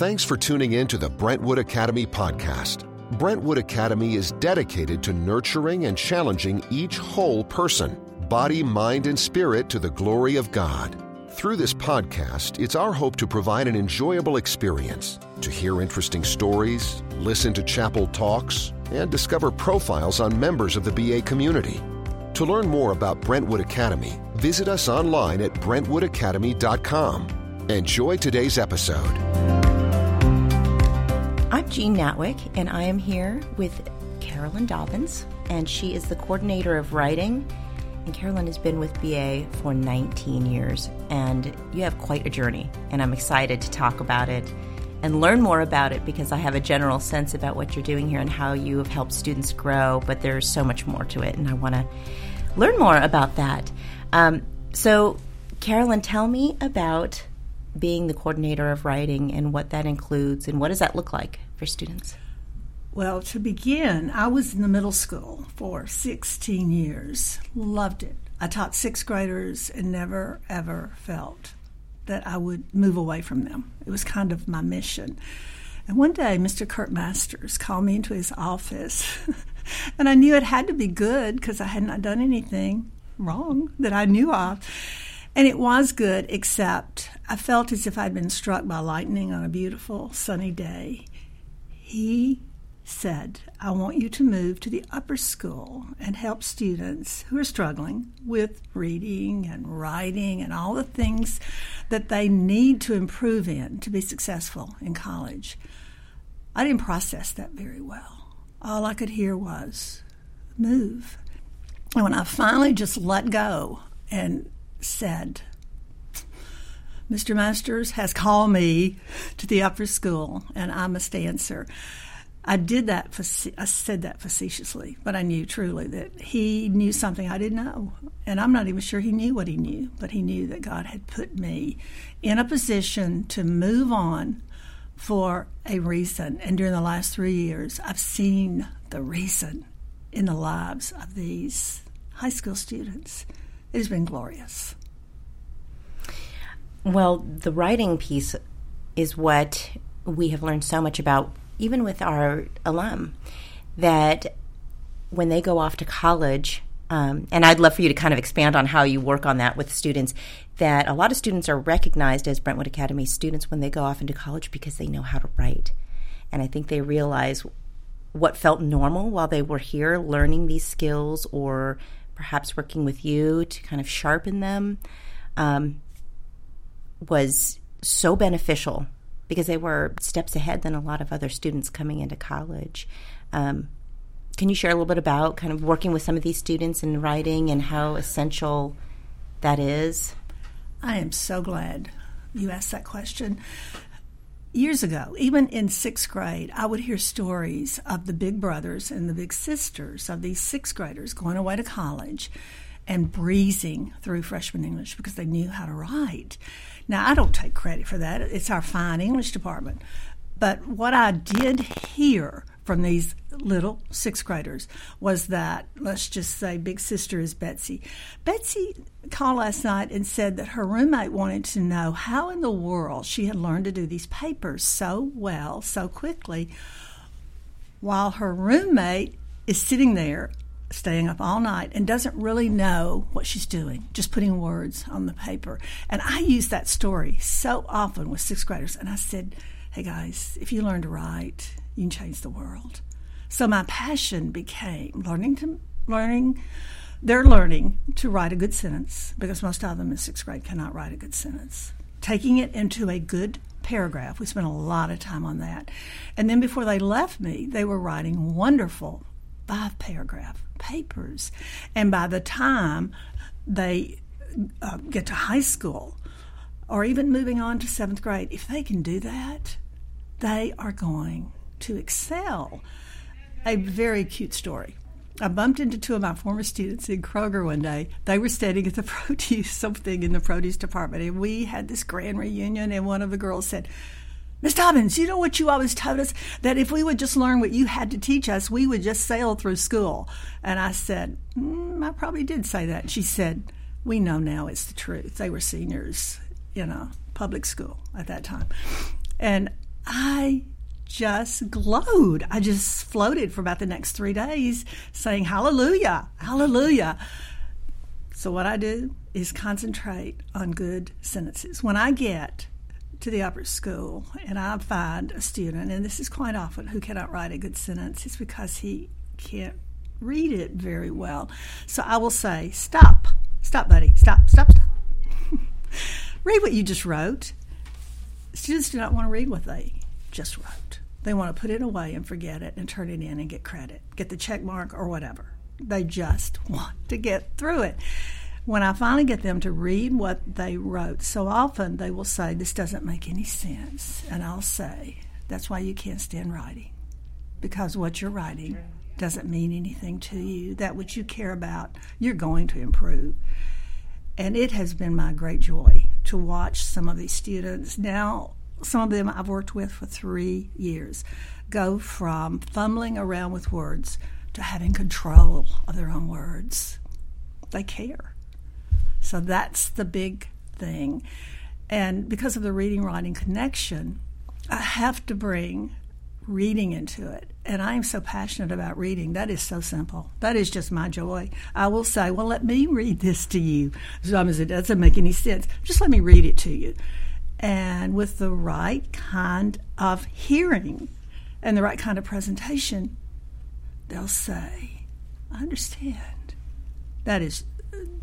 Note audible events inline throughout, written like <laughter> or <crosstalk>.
Thanks for tuning in to the Brentwood Academy podcast. Brentwood Academy is dedicated to nurturing and challenging each whole person, body, mind, and spirit to the glory of God. Through this podcast, it's our hope to provide an enjoyable experience, to hear interesting stories, listen to chapel talks, and discover profiles on members of the BA community. To learn more about Brentwood Academy, visit us online at brentwoodacademy.com. Enjoy today's episode. I'm Jean Natwick, and I am here with Carolyn Dobbins, and she is the coordinator of writing. And Carolyn has been with BA for 19 years, and you have quite a journey, and I'm excited to talk about it and learn more about it because I have a general sense about what you're doing here and how you have helped students grow, but there's so much more to it, and I want to learn more about that. Um, so, Carolyn, tell me about being the coordinator of writing and what that includes and what does that look like for students? Well, to begin, I was in the middle school for 16 years. Loved it. I taught sixth graders and never, ever felt that I would move away from them. It was kind of my mission. And one day, Mr. Curt Masters called me into his office, <laughs> and I knew it had to be good because I had not done anything wrong that I knew of. And it was good, except I felt as if I'd been struck by lightning on a beautiful sunny day. He said, I want you to move to the upper school and help students who are struggling with reading and writing and all the things that they need to improve in to be successful in college. I didn't process that very well. All I could hear was move. And when I finally just let go and said, Mr. Masters has called me to the upper school and I must answer. I did that. I said that facetiously, but I knew truly that he knew something I didn't know, and I'm not even sure he knew what he knew. But he knew that God had put me in a position to move on for a reason. And during the last three years, I've seen the reason in the lives of these high school students. It has been glorious. Well, the writing piece is what we have learned so much about, even with our alum, that when they go off to college, um, and I'd love for you to kind of expand on how you work on that with students. That a lot of students are recognized as Brentwood Academy students when they go off into college because they know how to write. And I think they realize what felt normal while they were here learning these skills or perhaps working with you to kind of sharpen them. Um, was so beneficial because they were steps ahead than a lot of other students coming into college. Um, can you share a little bit about kind of working with some of these students in writing and how essential that is? I am so glad you asked that question. Years ago, even in sixth grade, I would hear stories of the big brothers and the big sisters of these sixth graders going away to college and breezing through freshman English because they knew how to write. Now, I don't take credit for that, it's our fine English department. But what I did hear from these little sixth graders was that, let's just say, big sister is Betsy. Betsy called last night and said that her roommate wanted to know how in the world she had learned to do these papers so well, so quickly, while her roommate is sitting there staying up all night and doesn't really know what she's doing, just putting words on the paper. And I use that story so often with sixth graders. And I said, hey guys, if you learn to write, you can change the world. So my passion became learning to learning they're learning to write a good sentence because most of them in sixth grade cannot write a good sentence. Taking it into a good paragraph. We spent a lot of time on that. And then before they left me, they were writing wonderful five paragraph papers. And by the time they uh, get to high school or even moving on to seventh grade, if they can do that, they are going to excel. A very cute story. I bumped into two of my former students in Kroger one day. They were standing at the <laughs> produce, something in the produce department, and we had this grand reunion. And one of the girls said, Miss Dobbins, you know what you always told us? That if we would just learn what you had to teach us, we would just sail through school. And I said, mm, I probably did say that. She said, We know now it's the truth. They were seniors in a public school at that time. And I just glowed. I just floated for about the next three days saying, Hallelujah, Hallelujah. So, what I do is concentrate on good sentences. When I get to the upper school and I find a student, and this is quite often, who cannot write a good sentence, it's because he can't read it very well. So I will say, Stop, stop, buddy, stop, stop, stop. <laughs> read what you just wrote. Students do not want to read what they just wrote. They want to put it away and forget it and turn it in and get credit, get the check mark or whatever. They just want to get through it. When I finally get them to read what they wrote, so often they will say, This doesn't make any sense. And I'll say, That's why you can't stand writing, because what you're writing doesn't mean anything to you. That which you care about, you're going to improve. And it has been my great joy to watch some of these students. Now, some of them I've worked with for three years go from fumbling around with words to having control of their own words. They care. So that's the big thing. And because of the reading writing connection, I have to bring reading into it. And I am so passionate about reading. That is so simple. That is just my joy. I will say, well, let me read this to you. As long as it doesn't make any sense, just let me read it to you. And with the right kind of hearing and the right kind of presentation, they'll say, I understand. That is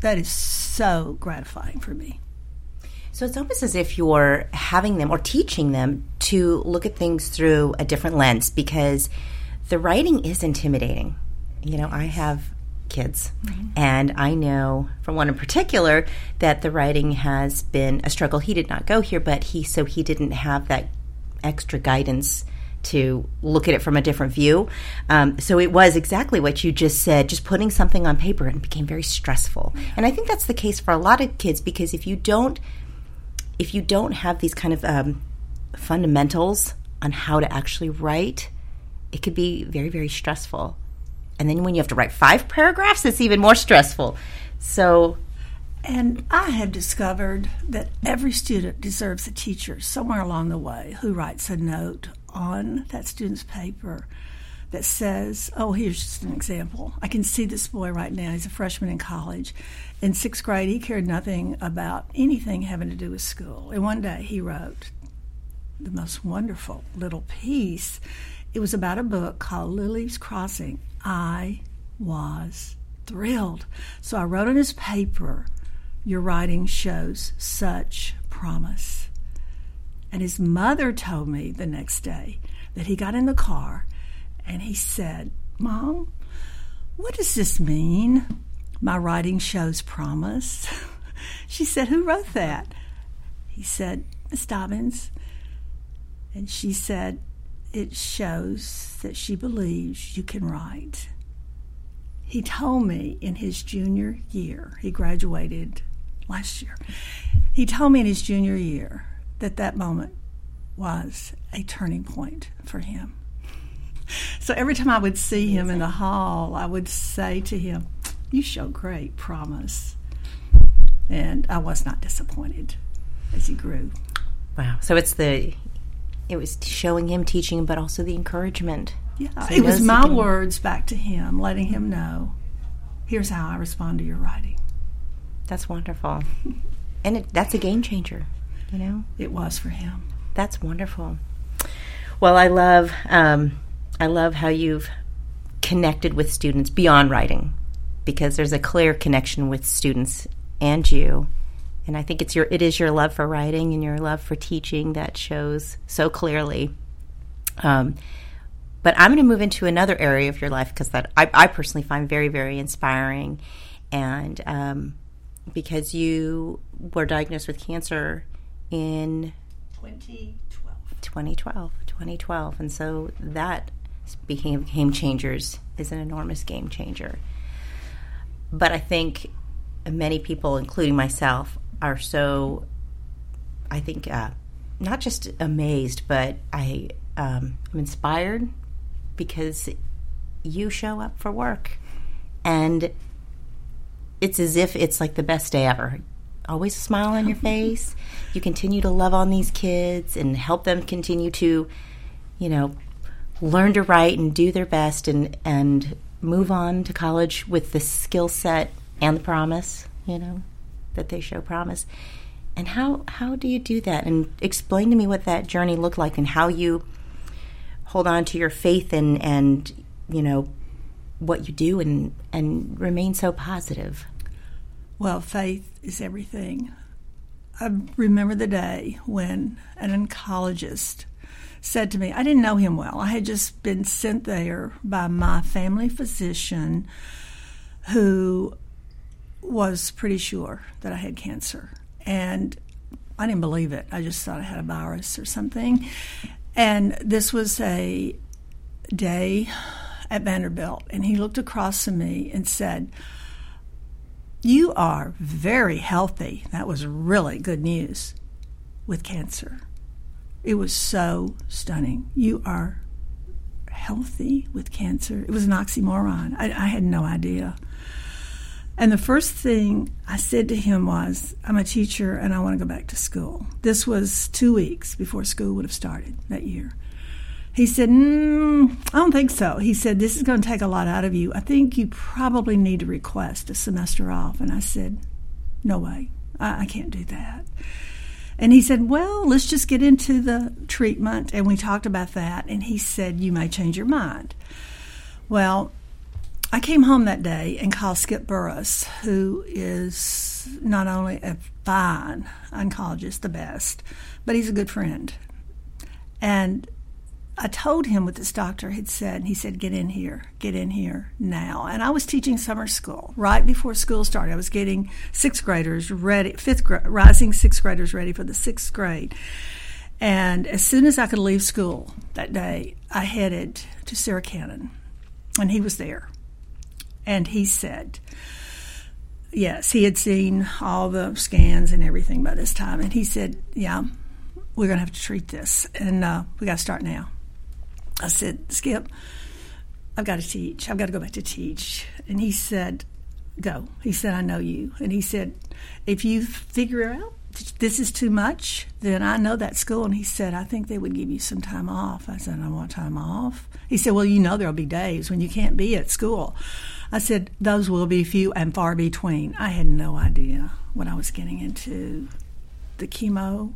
that is so gratifying for me. So it's almost as if you're having them or teaching them to look at things through a different lens because the writing is intimidating. You know, I have kids, mm-hmm. and I know from one in particular that the writing has been a struggle. He did not go here, but he so he didn't have that extra guidance to look at it from a different view. Um, so it was exactly what you just said, just putting something on paper and became very stressful. And I think that's the case for a lot of kids because if you don't, if you don't have these kind of um, fundamentals on how to actually write, it could be very, very stressful. And then when you have to write five paragraphs, it's even more stressful. So and I have discovered that every student deserves a teacher somewhere along the way who writes a note on that student's paper that says, Oh, here's just an example. I can see this boy right now. He's a freshman in college. In sixth grade, he cared nothing about anything having to do with school. And one day he wrote the most wonderful little piece. It was about a book called Lily's Crossing. I was thrilled. So I wrote on his paper, Your writing shows such promise. And his mother told me the next day that he got in the car and he said, Mom, what does this mean? My writing shows promise. <laughs> she said, Who wrote that? He said, Miss Dobbins. And she said, It shows that she believes you can write. He told me in his junior year, he graduated last year. He told me in his junior year that that moment was a turning point for him. So every time I would see him in the hall, I would say to him, You show great promise. And I was not disappointed as he grew. Wow. So it's the, it was showing him, teaching him, but also the encouragement. Yeah. So it was my words back to him, letting him know, here's how I respond to your writing. That's wonderful. and it, that's a game changer you know? It was for him. That's wonderful. Well, I love um, I love how you've connected with students beyond writing because there's a clear connection with students and you. And I think it's your it is your love for writing and your love for teaching that shows so clearly. Um, but I'm going to move into another area of your life because that I, I, personally find very very inspiring, and um, because you were diagnosed with cancer in 2012. 2012. 2012. And so that became game changers is an enormous game changer. But I think many people, including myself, are so, I think, uh, not just amazed, but I um, am inspired because you show up for work. And it's as if it's like the best day ever always a smile on your face. You continue to love on these kids and help them continue to, you know, learn to write and do their best and and move on to college with the skill set and the promise, you know, that they show promise. And how how do you do that? And explain to me what that journey looked like and how you hold on to your faith and and you know what you do and and remain so positive. Well, faith is everything. I remember the day when an oncologist said to me, I didn't know him well. I had just been sent there by my family physician who was pretty sure that I had cancer. And I didn't believe it. I just thought I had a virus or something. And this was a day at Vanderbilt. And he looked across to me and said, You are very healthy. That was really good news with cancer. It was so stunning. You are healthy with cancer. It was an oxymoron. I, I had no idea. And the first thing I said to him was, I'm a teacher and I want to go back to school. This was two weeks before school would have started that year. He said, mm, I don't think so. He said, This is going to take a lot out of you. I think you probably need to request a semester off. And I said, No way. I, I can't do that. And he said, Well, let's just get into the treatment. And we talked about that. And he said, You may change your mind. Well, I came home that day and called Skip Burris, who is not only a fine oncologist, the best, but he's a good friend. And I told him what this doctor had said. He said, Get in here, get in here now. And I was teaching summer school right before school started. I was getting sixth graders ready, fifth rising sixth graders ready for the sixth grade. And as soon as I could leave school that day, I headed to Sarah Cannon, and he was there. And he said, Yes, he had seen all the scans and everything by this time. And he said, Yeah, we're going to have to treat this, and uh, we got to start now. I said, Skip, I've got to teach. I've got to go back to teach. And he said, Go. He said, I know you. And he said, If you figure out this is too much, then I know that school. And he said, I think they would give you some time off. I said, I want time off. He said, Well, you know, there'll be days when you can't be at school. I said, Those will be few and far between. I had no idea what I was getting into. The chemo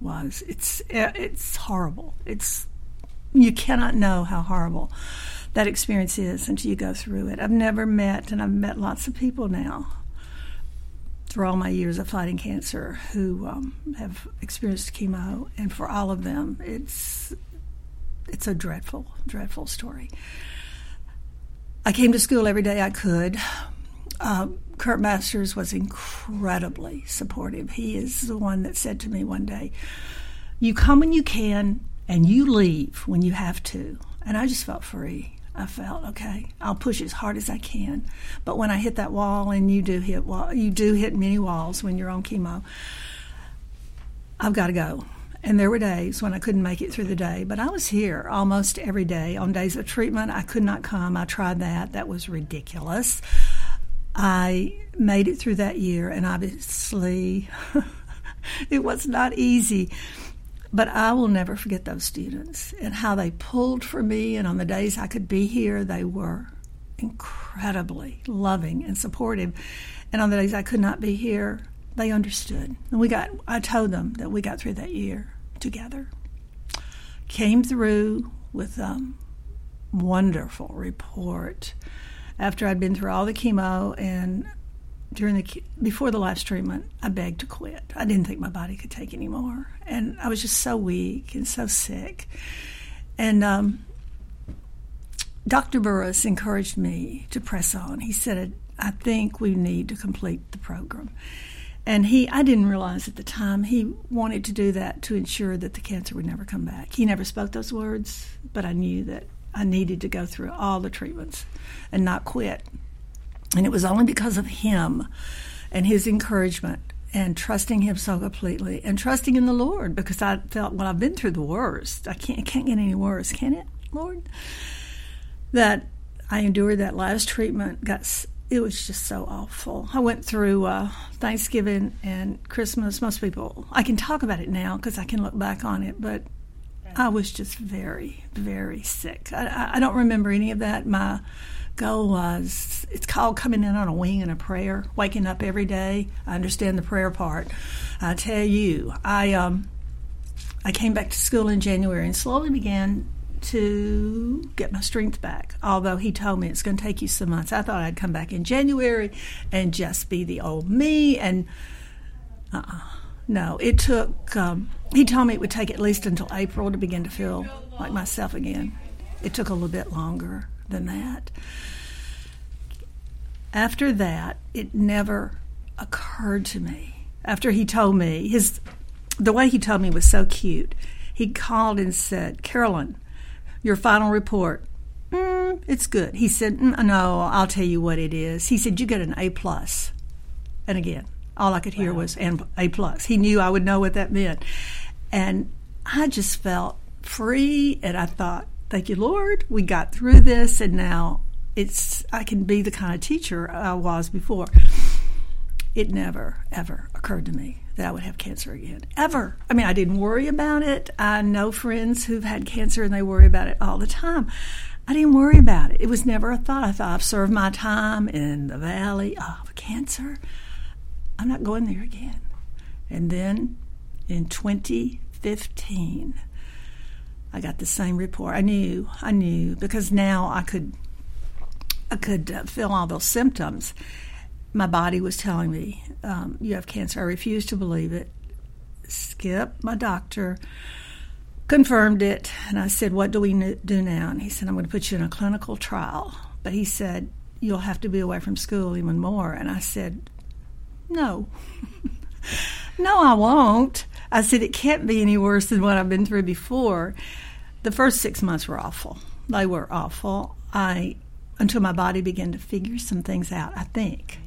was, it's, eh, it's horrible. It's you cannot know how horrible that experience is until you go through it. I've never met, and I've met lots of people now through all my years of fighting cancer who um, have experienced chemo, and for all of them, it's it's a dreadful, dreadful story. I came to school every day I could. Uh, Curt Masters was incredibly supportive. He is the one that said to me one day, "You come when you can, and you leave when you have to. And I just felt free. I felt okay. I'll push as hard as I can, but when I hit that wall, and you do hit wall, you do hit many walls when you're on chemo. I've got to go. And there were days when I couldn't make it through the day, but I was here almost every day. On days of treatment, I could not come. I tried that. That was ridiculous. I made it through that year, and obviously, <laughs> it was not easy. But I will never forget those students and how they pulled for me. And on the days I could be here, they were incredibly loving and supportive. And on the days I could not be here, they understood. And we got, I told them that we got through that year together. Came through with a wonderful report after I'd been through all the chemo and during the before the last treatment, I begged to quit. I didn't think my body could take anymore, and I was just so weak and so sick. And um, Dr. Burris encouraged me to press on. He said, "I think we need to complete the program." And he, I didn't realize at the time, he wanted to do that to ensure that the cancer would never come back. He never spoke those words, but I knew that I needed to go through all the treatments and not quit and it was only because of him and his encouragement and trusting him so completely and trusting in the Lord because I felt, well, I've been through the worst. I can't, can't get any worse, can it, Lord? That I endured that last treatment, got it was just so awful. I went through uh, Thanksgiving and Christmas. Most people, I can talk about it now because I can look back on it, but I was just very, very sick. I, I don't remember any of that. My goal was it's called coming in on a wing and a prayer, waking up every day. I understand the prayer part. I tell you, I um, I came back to school in January and slowly began to get my strength back. Although he told me it's going to take you some months, I thought I'd come back in January and just be the old me. And uh-uh. no, it took. Um, he told me it would take at least until April to begin to feel like myself again. It took a little bit longer than that. After that, it never occurred to me. After he told me his, the way he told me was so cute. He called and said, "Carolyn, your final report. Mm, it's good. He said, mm, no, I'll tell you what it is. He said, you get an A plus. And again, all I could hear wow. was an A plus. He knew I would know what that meant. And I just felt free and I thought, thank you, Lord. We got through this and now it's I can be the kind of teacher I was before. It never, ever occurred to me that I would have cancer again. Ever. I mean, I didn't worry about it. I know friends who've had cancer and they worry about it all the time. I didn't worry about it. It was never a thought. I thought I've served my time in the valley of cancer. I'm not going there again. And then in 2015, I got the same report. I knew, I knew because now I could, I could uh, feel all those symptoms my body was telling me, um, you have cancer. I refused to believe it. Skip, my doctor, confirmed it. And I said, What do we do now? And he said, I'm going to put you in a clinical trial. But he said, You'll have to be away from school even more. And I said, No. <laughs> no, I won't. I said, It can't be any worse than what I've been through before. The first six months were awful. They were awful. I until my body began to figure some things out, I think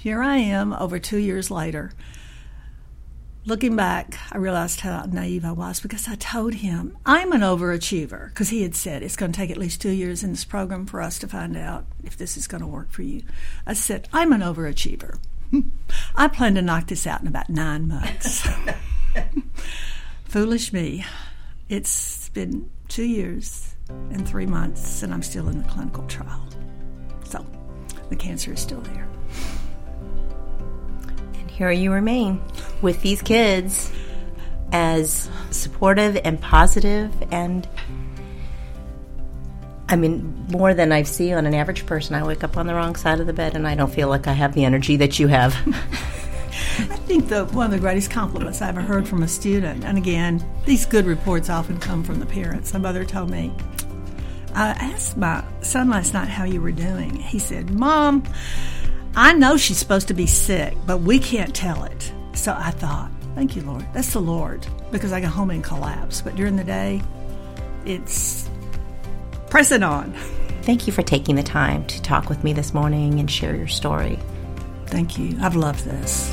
here I am over two years later. Looking back, I realized how naive I was because I told him I'm an overachiever because he had said it's going to take at least two years in this program for us to find out if this is going to work for you. I said, I'm an overachiever. <laughs> I plan to knock this out in about nine months. <laughs> Foolish me. It's been two years and three months, and I'm still in the clinical trial. So the cancer is still there And here you remain with these kids as supportive and positive and I mean, more than I see on an average person. I wake up on the wrong side of the bed and I don't feel like I have the energy that you have. <laughs> I think the, one of the greatest compliments I ever heard from a student, and again, these good reports often come from the parents. My mother told me, I asked my son last night how you were doing. He said, Mom, I know she's supposed to be sick, but we can't tell it. So I thought, thank you, Lord. That's the Lord, because I go home and collapse. But during the day, it's pressing on. Thank you for taking the time to talk with me this morning and share your story. Thank you. I've loved this.